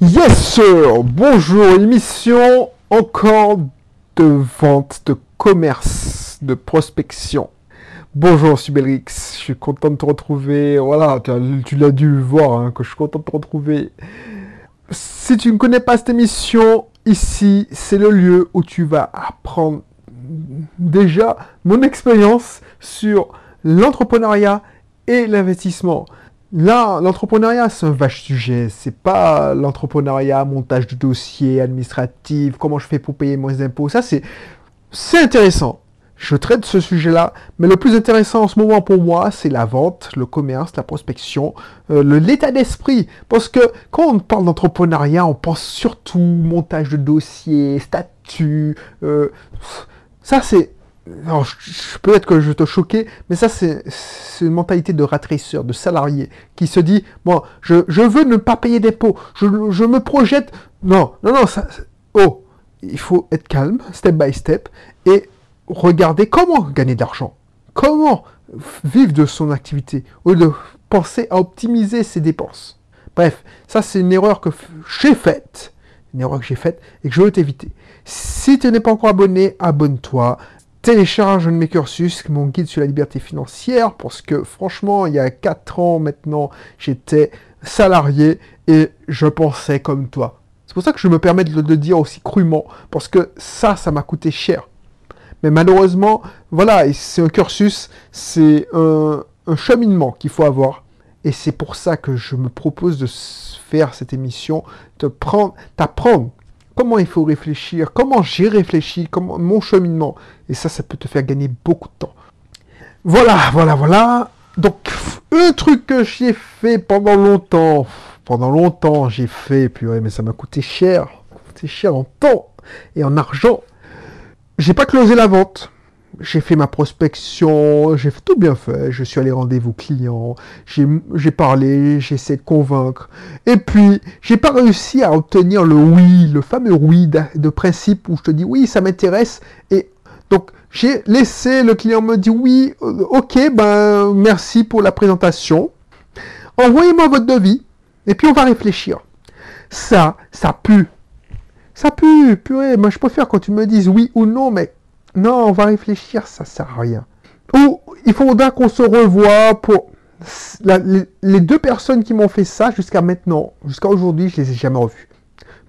Yes sir Bonjour, émission encore de vente, de commerce, de prospection. Bonjour Subelrix, je suis content de te retrouver. Voilà, tu l'as dû voir hein, que je suis content de te retrouver. Si tu ne connais pas cette émission, ici c'est le lieu où tu vas apprendre déjà mon expérience sur l'entrepreneuriat et l'investissement. Là, l'entrepreneuriat, c'est un vache sujet. C'est pas l'entrepreneuriat, montage de dossiers administratifs, comment je fais pour payer mes impôts. Ça, c'est, c'est intéressant. Je traite ce sujet-là, mais le plus intéressant en ce moment pour moi, c'est la vente, le commerce, la prospection, euh, l'état d'esprit. Parce que quand on parle d'entrepreneuriat, on pense surtout montage de dossiers, statut. Euh, ça, c'est peut-être que je te choquer, mais ça, c'est une mentalité de rat de salarié, qui se dit, bon, je, veux ne pas payer d'impôts, je, je, me projette. Non, non, non, ça, oh, il faut être calme, step by step, et regarder comment gagner de l'argent, comment vivre de son activité, lieu de penser à optimiser ses dépenses. Bref, ça, c'est une erreur que j'ai faite, une erreur que j'ai faite, et que je veux t'éviter. Si tu n'es pas encore abonné, abonne-toi télécharge un mes cursus, mon guide sur la liberté financière, parce que franchement, il y a 4 ans maintenant, j'étais salarié et je pensais comme toi. C'est pour ça que je me permets de le dire aussi crûment, parce que ça, ça m'a coûté cher. Mais malheureusement, voilà, c'est un cursus, c'est un, un cheminement qu'il faut avoir. Et c'est pour ça que je me propose de faire cette émission, de prendre, t'apprendre comment il faut réfléchir, comment j'ai réfléchi, comment mon cheminement. Et ça, ça peut te faire gagner beaucoup de temps. Voilà, voilà, voilà. Donc, un truc que j'ai fait pendant longtemps, pendant longtemps, j'ai fait, puis ouais, mais ça m'a coûté cher, coûté cher en temps et en argent. J'ai pas closé la vente j'ai fait ma prospection, j'ai tout bien fait, je suis allé rendez-vous clients, j'ai parlé, j'ai essayé de convaincre. Et puis, j'ai pas réussi à obtenir le oui, le fameux oui de, principe où je te dis oui, ça m'intéresse. Et donc, j'ai laissé le client me dire oui, euh, ok, ben merci pour la présentation. Envoyez-moi votre devis et puis on va réfléchir. Ça, ça pue. Ça pue, purée. Moi, je préfère quand tu me dises oui ou non, mais non, on va réfléchir, ça sert à rien. Ou il faudra qu'on se revoie pour... les, deux personnes qui m'ont fait ça jusqu'à maintenant, jusqu'à aujourd'hui, je les ai jamais revues.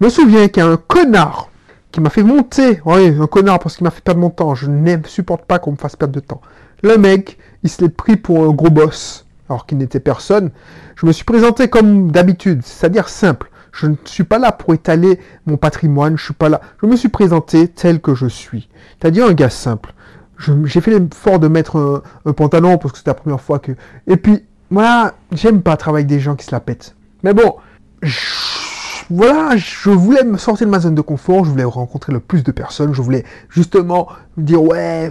Je me souviens qu'il y a un connard qui m'a fait monter, oui, un connard parce qu'il m'a fait perdre mon temps, je ne supporte pas qu'on me fasse perdre de temps. Le mec, il se l'est pris pour un gros boss, alors qu'il n'était personne. Je me suis présenté comme d'habitude, c'est-à-dire simple. Je ne suis pas là pour étaler mon patrimoine, je suis pas là. Je me suis présenté tel que je suis. C'est-à-dire un gars simple. J'ai fait l'effort de mettre un, pantalon parce que c'était la première fois que... Et puis, voilà, j'aime pas travailler avec des gens qui se la pètent. Mais bon, voilà, je voulais me sortir de ma zone de confort, je voulais rencontrer le plus de personnes, je voulais justement dire ouais,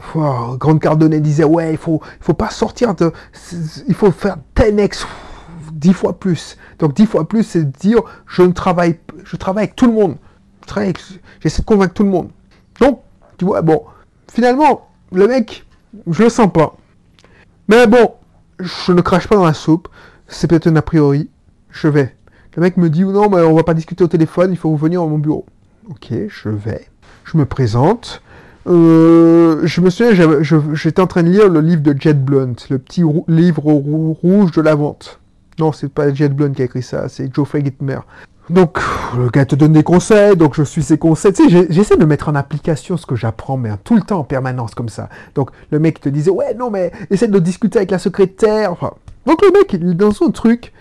Grande Cardonnay disait ouais, il faut, il faut pas sortir de, il faut faire 10x, 10 fois plus. Donc 10 fois plus, c'est dire je ne travaille, je travaille avec tout le monde. J'essaie de convaincre tout le monde. Donc, tu vois, bon, finalement, le mec, je le sens pas. Mais bon, je ne crache pas dans la soupe. C'est peut-être un a priori. Je vais. Le mec me dit non, mais on va pas discuter au téléphone, il faut venir à mon bureau. Ok, je vais. Je me présente. Euh, je me souviens, j'étais en train de lire le livre de Jet Blunt, le petit livre rouge de la vente. Non, c'est pas Jet Blunt qui a écrit ça, c'est Geoffrey Gitmer. Donc, le gars te donne des conseils, donc je suis ses conseils. Tu sais, j'essaie de mettre en application ce que j'apprends, mais tout le temps, en permanence, comme ça. Donc, le mec te disait, ouais, non, mais essaie de discuter avec la secrétaire. donc, le mec, il est dans son truc.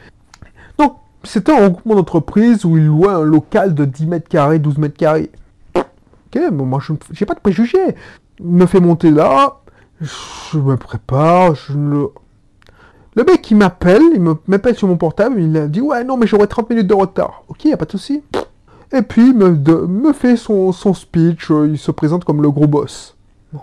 Donc, c'était un groupement d'entreprise où il louait un local de 10 mètres carrés, 12 mètres carrés. Ok, bon, moi, je n'ai pas de préjugés. Il me fait monter là, je me prépare, je le le mec, il m'appelle, il m'appelle sur mon portable, il a dit Ouais, non, mais j'aurai 30 minutes de retard. Ok, y a pas de souci. Et puis, il me, fait son, speech, euh, il se présente comme le gros boss.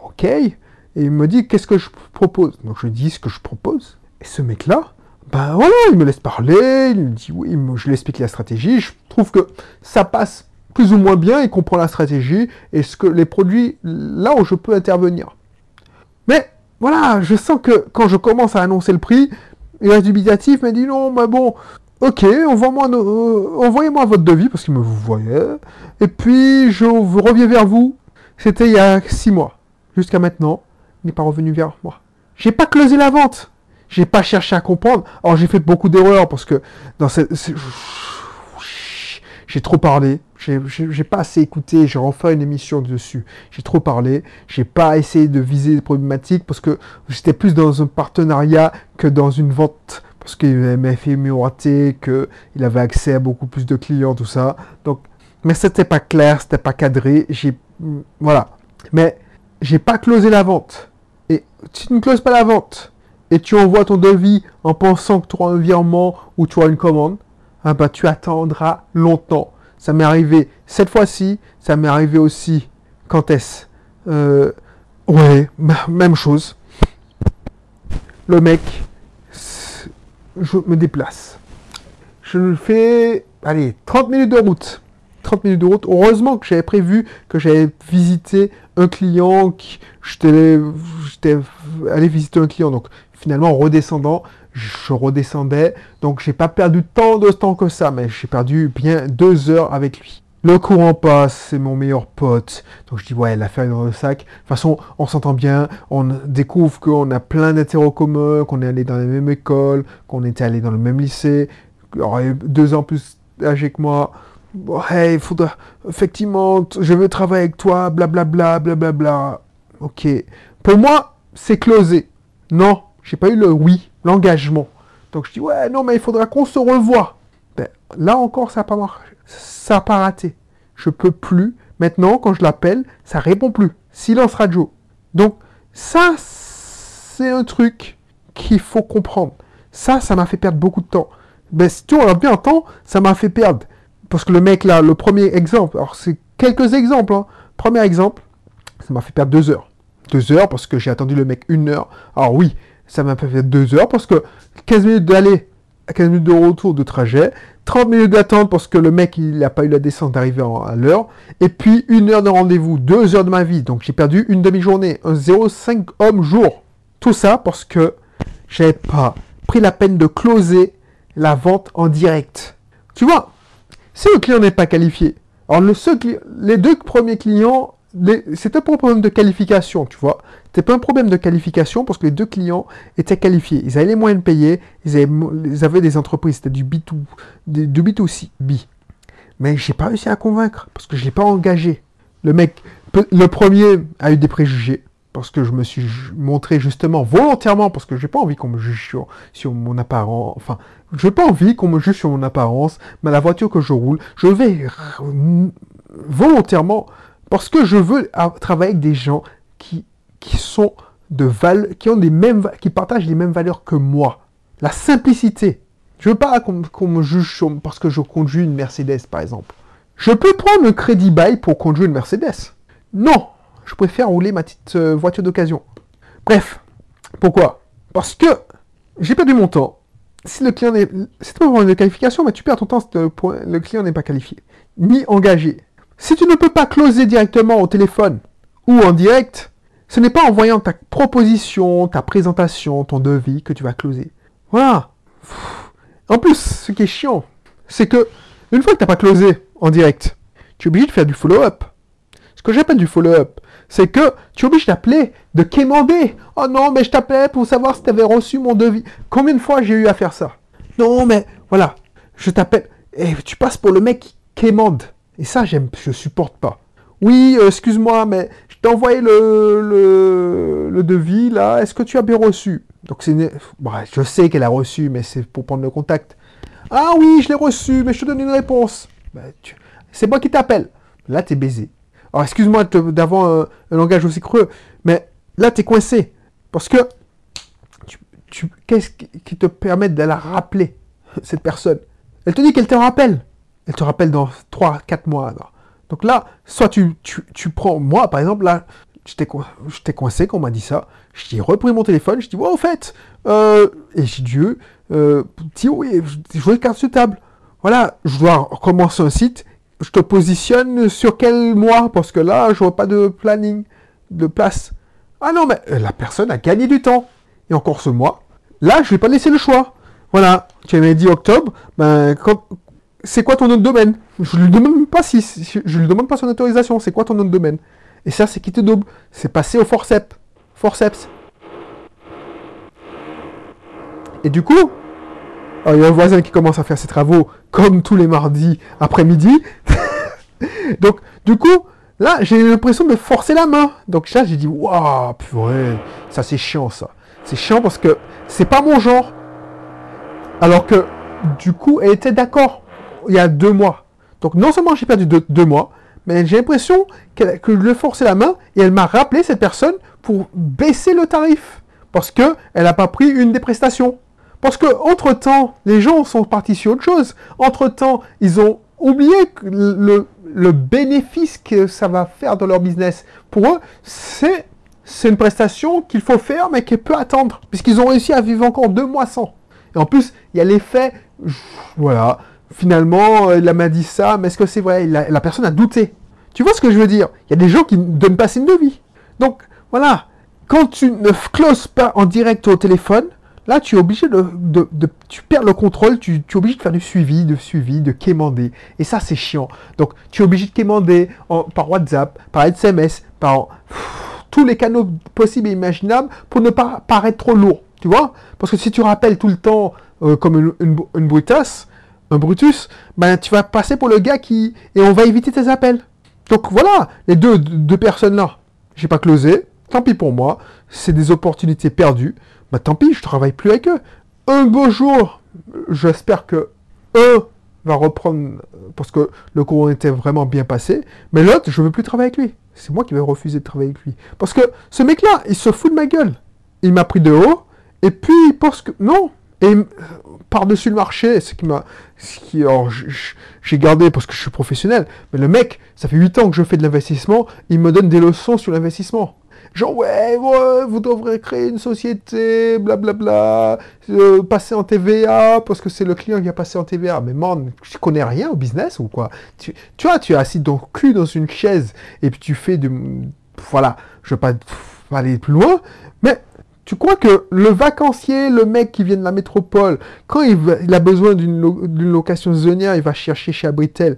Ok. Et il me dit Qu'est-ce que je propose? Donc, je dis ce que je propose. Et ce mec-là, ben voilà, il me laisse parler, il me dit Oui, je lui explique la stratégie. Je trouve que ça passe plus ou moins bien, il comprend la stratégie et ce que les produits là où je peux intervenir. Mais voilà, je sens que quand je commence à annoncer le prix, il reste dubitatif, mais dit non, mais bon, ok, envoyez-moi euh, envoyez-moi votre devis parce qu'il me voyait. Et puis je reviens vers vous. C'était il y a six mois. Jusqu'à maintenant, il n'est pas revenu vers moi. J'ai pas closé la vente. J'ai pas cherché à comprendre. Alors j'ai fait beaucoup d'erreurs parce que dans cette, j'ai trop parlé. J'ai pas assez écouté. J'ai refait une émission dessus. J'ai trop parlé. J'ai pas essayé de viser les problématiques parce que j'étais plus dans un partenariat que dans une vente. Parce qu'il m'a fait miroiter qu'il avait accès à beaucoup plus de clients, tout ça. Donc, mais c'était pas clair, c'était pas cadré. J'ai, voilà. Mais j'ai pas closé la vente. Et si tu ne closes pas la vente et tu envoies ton devis en pensant que tu auras un virement ou tu auras une commande, ah bah tu attendras longtemps. Ça m'est arrivé cette fois-ci, ça m'est arrivé aussi. Quand est-ce? Euh, Ouais, même chose. Le mec, je me déplace. Je fais, allez, 30 minutes de route. 30 minutes de route. Heureusement que j'avais prévu que j'allais visiter un client, qui, j'étais allé visiter un client. Finalement, en redescendant, je redescendais. Donc j'ai pas perdu tant de temps que ça, mais j'ai perdu bien deux heures avec lui. Le courant passe, c'est mon meilleur pote. Donc je dis, ouais, l'affaire est dans le sac. De toute façon, on s'entend bien. On découvre qu'on a plein d'intérêts communs, qu'on est allé dans la même école, qu'on était allé dans le même lycée. Deux ans plus âgé que moi. Hey, il faudra, effectivement, je veux travailler avec toi, blablabla, blablabla. Bla, bla. Ok. Pour moi, c'est closé. Non, j'ai pas eu le oui, l'engagement. Donc je dis, ouais, non, mais il faudra qu'on se revoie. Ben, là encore, ça n'a pas marché. Ça n'a pas raté. Je peux plus. Maintenant, quand je l'appelle, ça répond plus. Silence radio. Donc, ça, c'est un truc qu'il faut comprendre. Ça, ça m'a fait perdre beaucoup de temps. Ben, si tu regardes bien un temps, ça m'a fait perdre. Parce que le mec là, le premier exemple, alors c'est quelques exemples. Hein. Premier exemple, ça m'a fait perdre deux heures. Deux heures parce que j'ai attendu le mec une heure. Alors oui, ça m'a fait perdre deux heures parce que 15 minutes d'aller, 15 minutes de retour de trajet, 30 minutes d'attente parce que le mec il n'a pas eu la descente d'arriver à l'heure, et puis une heure de rendez-vous, deux heures de ma vie. Donc j'ai perdu une demi-journée, un 0,5 homme jour. Tout ça parce que j'avais pas pris la peine de closer la vente en direct. Tu vois, si le client n'est pas qualifié, alors le les deux premiers clients, pas un problème de qualification, tu vois. C'était pas un problème de qualification parce que les deux clients étaient qualifiés. Ils avaient les moyens de payer, ils avaient, des entreprises, c'était du B2, du B2C, B. Mais j'ai pas réussi à convaincre parce que je l'ai pas engagé. Le mec, le premier a eu des préjugés parce que je me suis montré justement volontairement, parce que j'ai pas envie qu'on me juge sur, mon apparence, enfin, j'ai pas envie qu'on me juge sur mon apparence, mais la voiture que je roule, je vais volontairement, parce que je veux travailler avec des gens qui, qui sont de val, qui ont des mêmes, qui partagent les mêmes valeurs que moi. La simplicité. Je veux pas qu'on me juge parce que je conduis une Mercedes, par exemple. Je peux prendre le crédit bail pour conduire une Mercedes. Non, je préfère rouler ma petite euh, voiture d'occasion. Bref, pourquoi? Parce que j'ai perdu mon temps. Si le client n'est... C'est pas une qualification, mais tu perds ton temps si le client n'est pas qualifié. Ni engagé. Si tu ne peux pas closer directement au téléphone ou en direct, ce n'est pas en voyant ta proposition, ta présentation, ton devis que tu vas closer. Voilà. En plus, ce qui est chiant, c'est que une fois que tu n'as pas closé en direct, tu es obligé de faire du follow-up. Ce que j'appelle du follow-up, c'est que tu es obligé d'appeler, de quémander. Oh non, mais je t'appelais pour savoir si tu avais reçu mon devis. Combien de fois j'ai eu à faire ça? Non, mais voilà, je t'appelle. Et tu passes pour le mec qui quémande. Et ça, j'aime, je supporte pas. Oui, euh, excuse-moi, mais t'ai envoyé le, le, devis, là. Est-ce que tu as bien reçu? Donc, c'est je sais qu'elle a reçu, mais c'est pour prendre le contact. Ah oui, je l'ai reçu, mais je te donne une réponse. Ben, c'est moi qui t'appelle. Là, t'es baisé. Alors, excuse-moi d'avoir un, langage aussi creux, mais là, tu es coincé. Parce que, qu'est-ce qui te permet de la rappeler, cette personne? Elle te dit qu'elle te rappelle. Elle te rappelle dans 3-4 mois. Donc là, soit tu, prends, moi par exemple, là, j'étais coincé quand on m'a dit ça. J'ai repris mon téléphone, je dis, ouais, au fait, euh, et j'ai dit, euh, oui, je veux carte sur table. Voilà, je dois recommencer un site je te positionne sur quel mois? Parce que là, je vois pas de planning, de place. Ah non, mais euh, la personne a gagné du temps. Et encore ce mois, là, je vais pas laisser le choix. voilà, tu avais dit octobre, ben, c'est quoi ton nom domaine? Je lui demande pas si, je lui demande pas son autorisation, c'est quoi ton nom domaine? Et ça, c'est qui te double? C'est passé au forceps. Forceps. Et du coup, il y a un voisin qui commence à faire ses travaux comme tous les mardis après-midi. Donc, du coup, là, j'ai l'impression de forcer la main. Donc là, j'ai dit, waouh, purée, ça c'est chiant ça. C'est chiant parce que c'est pas mon genre. Alors que, du coup, elle était d'accord il y a deux mois. Donc non seulement j'ai perdu deux, mois, mais j'ai l'impression que je lui ai la main et elle m'a rappelé, cette personne, pour baisser le tarif. Parce qu'elle n'a pas pris une des prestations. Parce que entre temps, les gens sont partis sur autre chose. Entre temps, ils ont oublié le, le bénéfice que ça va faire dans leur business. Pour eux, c'est c'est une prestation qu'il faut faire, mais qui peut attendre, puisqu'ils ont réussi à vivre encore deux mois sans. Et en plus, il y a l'effet, voilà, finalement, il m'a dit ça, mais est-ce que c'est vrai? La, personne a douté. Tu vois ce que je veux dire? Il y a des gens qui ne donnent pas signe de vie. Donc, voilà, quand tu ne closes pas en direct au téléphone, Là, tu es obligé de, tu perds le contrôle, tu, es obligé de faire du suivi, de suivi, de quémander. Et ça, c'est chiant. Donc, tu es obligé de quémander par WhatsApp, par SMS, par tous les canaux possibles et imaginables pour ne pas paraître trop lourd. Tu vois? Parce que si tu rappelles tout le temps euh, comme une, une, brutasse, un brutus, ben tu vas passer pour le gars qui... Et on va éviter tes appels. Donc voilà, les deux, deux personnes-là, j'ai pas closé, tant pis pour moi, c'est des opportunités perdues. Bah tant pis, je travaille plus avec eux. Un beau jour, j'espère que eux va reprendre, parce que le courant était vraiment bien passé, mais l'autre, je veux plus travailler avec lui. C'est moi qui vais refuser de travailler avec lui. Parce que ce mec-là, il se fout de ma gueule. Il m'a pris de haut, et puis il pense que... Non Et par-dessus le marché, ce qui m'a... Qui, j'ai gardé parce que je suis professionnel, mais le mec, ça fait 8 ans que je fais de l'investissement, il me donne des leçons sur l'investissement. Genre, ouais, vous devrez créer une société, blablabla, euh, passer en TVA, parce que c'est le client qui a passé en TVA. Mais man, tu connais rien au business ou quoi? Tu, tu vois, tu es assis ton cul dans une chaise, et puis tu fais du... Voilà, je veux pas aller plus loin, mais tu crois que le vacancier, le mec qui vient de la métropole, quand il, a besoin d'une location saisonnière, il va chercher chez Abritel,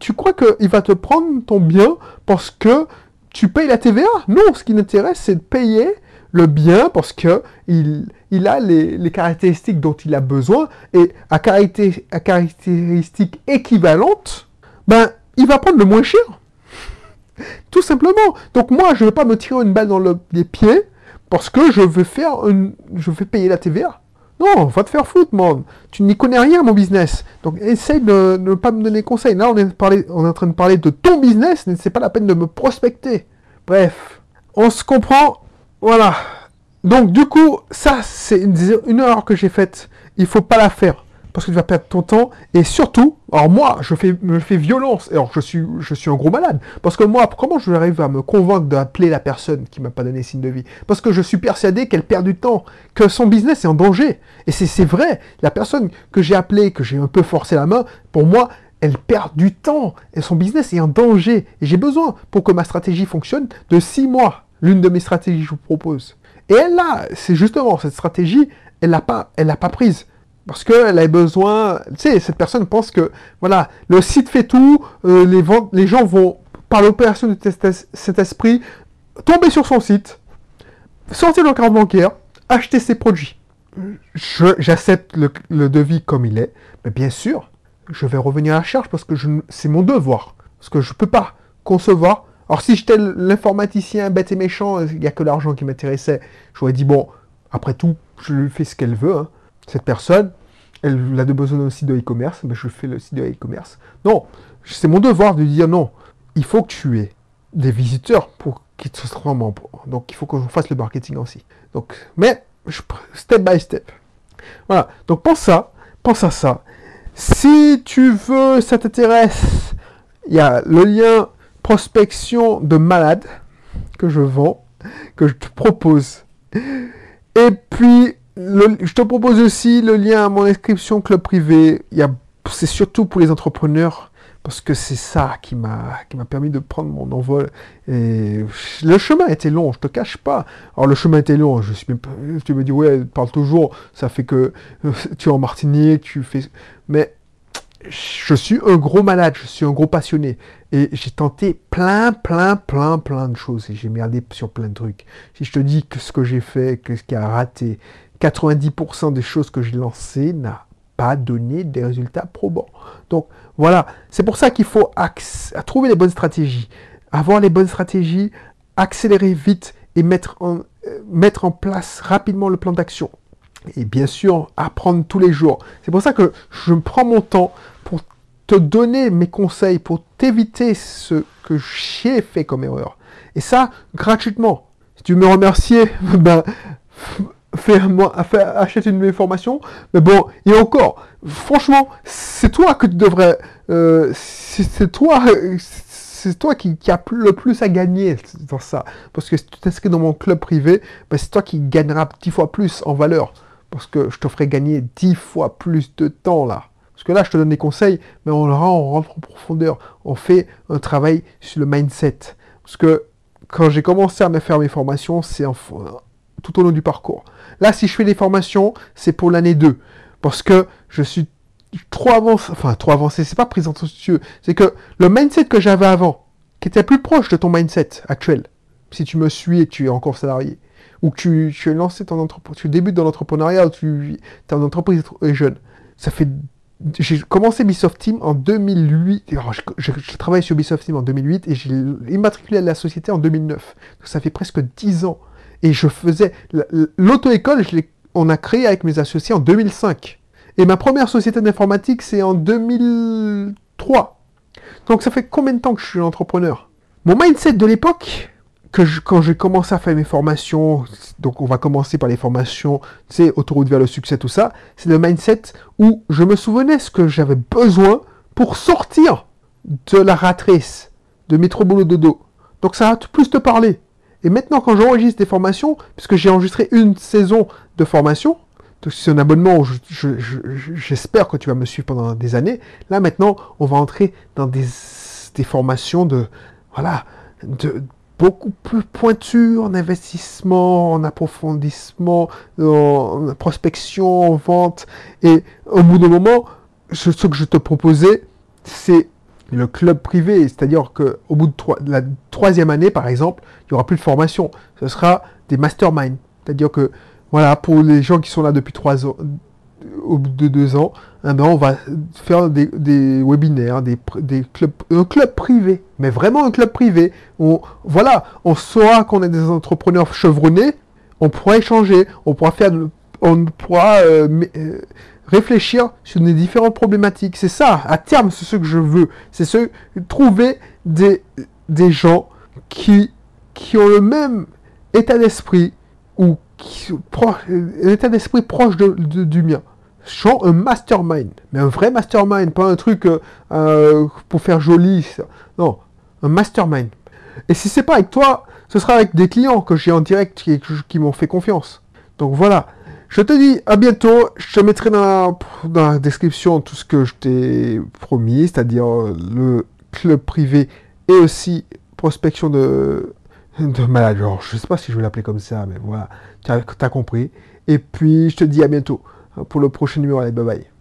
tu crois qu'il va te prendre ton bien parce que tu payes la TVA Non, ce qui l'intéresse, c'est de payer le bien parce que il, a les, caractéristiques dont il a besoin et à, caractéristiques équivalentes, ben, il va prendre le moins cher. Tout simplement. Donc moi, je ne vais pas me tirer une balle dans le, les pieds parce que je veux faire une, je veux payer la TVA. Non, va te faire foutre, man. Tu n'y connais rien, mon business. Donc, essaye de ne pas me donner conseil. Là, on est, en train de parler de ton business, c'est pas la peine de me prospecter. Bref, on se comprend. Voilà. Donc, du coup, ça, c'est une, une erreur que j'ai faite. Il faut pas la faire parce que tu vas perdre ton temps. Et surtout, alors moi, je fais, me fais violence. Alors, je suis, un gros malade. Parce que moi, comment je vais arriver à me convaincre d'appeler la personne qui m'a pas donné signe de vie? Parce que je suis persuadé qu'elle perd du temps, que son business est en danger. Et c'est vrai. La personne que j'ai appelée, que j'ai un peu forcé la main, pour moi, elle perd du temps. Et son business est en danger. Et j'ai besoin, pour que ma stratégie fonctionne, de six mois. L'une de mes stratégies, je vous propose. Et elle, là, c'est justement cette stratégie, elle l'a pas, elle l'a pas prise. Parce qu'elle a besoin, tu sais, cette personne pense que, voilà, le site fait tout, euh, les, les gens vont, par l'opération de cet esprit, tomber sur son site, sortir leur carte bancaire, acheter ses produits. J'accepte le, devis comme il est, mais bien sûr, je vais revenir à la charge parce que c'est mon devoir. Parce que je ne peux pas concevoir. Alors si j'étais l'informaticien bête et méchant, il n'y a que l'argent qui m'intéressait, j'aurais dit, bon, après tout, je lui fais ce qu'elle veut. Hein cette personne, elle a besoin d'un site de e-commerce, ben je fais le site de e-commerce. Non, c'est mon devoir de dire non, il faut que tu aies des visiteurs pour qu'ils se transforment en... Donc il faut qu'on fasse le marketing aussi. Donc, mais step by step. Voilà, donc pense ça, pense à ça. Si tu veux, ça t'intéresse, il y a le lien prospection de malade que je vends, que je te propose. Et puis, je te propose aussi le lien à mon inscription club privé. C'est surtout pour les entrepreneurs parce que c'est ça qui m'a qui m'a permis de prendre mon envol. Et le chemin était long, je te cache pas. Alors le chemin était long, je suis tu me dis ouais, parle toujours, ça fait que euh, tu es en Martinique, tu fais mais je suis un gros malade, je suis un gros passionné. Et j'ai tenté plein, plein, plein, plein de choses. Et j'ai merdé sur plein de trucs. Si je te dis que ce que j'ai fait, que ce qui a raté, 90% des choses que j'ai lancées n'a pas donné des résultats probants. Donc voilà, c'est pour ça qu'il faut trouver les bonnes stratégies, avoir les bonnes stratégies, accélérer vite et mettre en, euh, mettre en place rapidement le plan d'action. Et bien sûr, apprendre tous les jours. C'est pour ça que je prends mon temps pour te donner mes conseils, pour t'éviter ce que j'ai fait comme erreur. Et ça, gratuitement. Si tu me remercier, ben, fais-moi, achète une de mes. Mais bon, et encore, franchement, c'est toi que tu devrais, euh, c'est toi, c'est toi qui, qui a le plus à gagner dans ça. Parce que si tu t'inscris dans mon club privé, ben c'est toi qui gagneras dix fois plus en valeur. Parce que je te ferai gagner dix fois plus de temps là. Parce que là, je te donne des conseils, mais on, on rentre en profondeur. On fait un travail sur le mindset. Parce que quand j'ai commencé à me faire mes formations, c'est tout au long du parcours. Là, si je fais des formations, c'est pour l'année 2. Parce que je suis trop avancé, enfin trop avancé, c'est pas présomptueux, c'est que le mindset que j'avais avant, qui était plus proche de ton mindset actuel, si tu me suis et que tu es encore salarié, ou que tu, tu lancé ton entreprise, tu débutes dans l'entrepreneuriat, ou tu es en entreprise jeune, ça fait j'ai commencé Ubisoft Team en 2008. Alors, je, je, travaille sur Ubisoft Team en 2008 et j'ai immatriculé à la société en 2009. Donc, ça fait presque 10 ans. Et je faisais l'auto-école, on a créé avec mes associés en 2005. Et ma première société d'informatique, c'est en 2003. Donc ça fait combien de temps que je suis entrepreneur? Mon mindset de l'époque, que quand j'ai commencé à faire mes formations, donc on va commencer par les formations, tu sais, autoroute vers le succès, tout ça, c'est le mindset où je me souvenais ce que j'avais besoin pour sortir de la ratrice, de métro boulot dodo. Donc ça va plus te parler. Et maintenant, quand j'enregistre des formations, puisque j'ai enregistré une saison de formation, c'est un abonnement j'espère que tu vas me suivre pendant des années. Là, maintenant, on va entrer dans des, des formations de, voilà, de, beaucoup plus pointues en investissement, en approfondissement, en prospection, en vente. Et au bout d'un moment, ce que je te proposais, c'est le club privé, c'est-à-dire qu'au bout de, la troisième année, par exemple, il n'y aura plus de formation. Ce sera des masterminds. C'est-à-dire que, voilà, pour les gens qui sont là depuis trois ans, au bout de deux ans, eh ben, on va faire des, webinaires, des, clubs, un club privé, mais vraiment un club privé. On, voilà, on saura qu'on est des entrepreneurs chevronnés, on pourra échanger, on pourra faire, on pourra euh, euh, réfléchir sur les différentes problématiques. C'est ça, à terme, c'est ce que je veux. C'est ce, trouver des, des gens qui, qui ont le même état d'esprit ou qui, proche, un état d'esprit proche de, du mien. Genre un mastermind, mais un vrai mastermind, pas un truc euh, euh, pour faire joli. Non, un mastermind. Et si c'est pas avec toi, ce sera avec des clients que j'ai en direct qui, qui m'ont fait confiance. Donc voilà, je te dis à bientôt. Je te mettrai dans la, description tout ce que je t'ai promis, c'est-à-dire le club privé et aussi prospection de, de manager. Je ne sais pas si je vais l'appeler comme ça, mais voilà, tu as, as, compris. Et puis, je te dis à bientôt pour le prochain numéro. Allez, bye bye.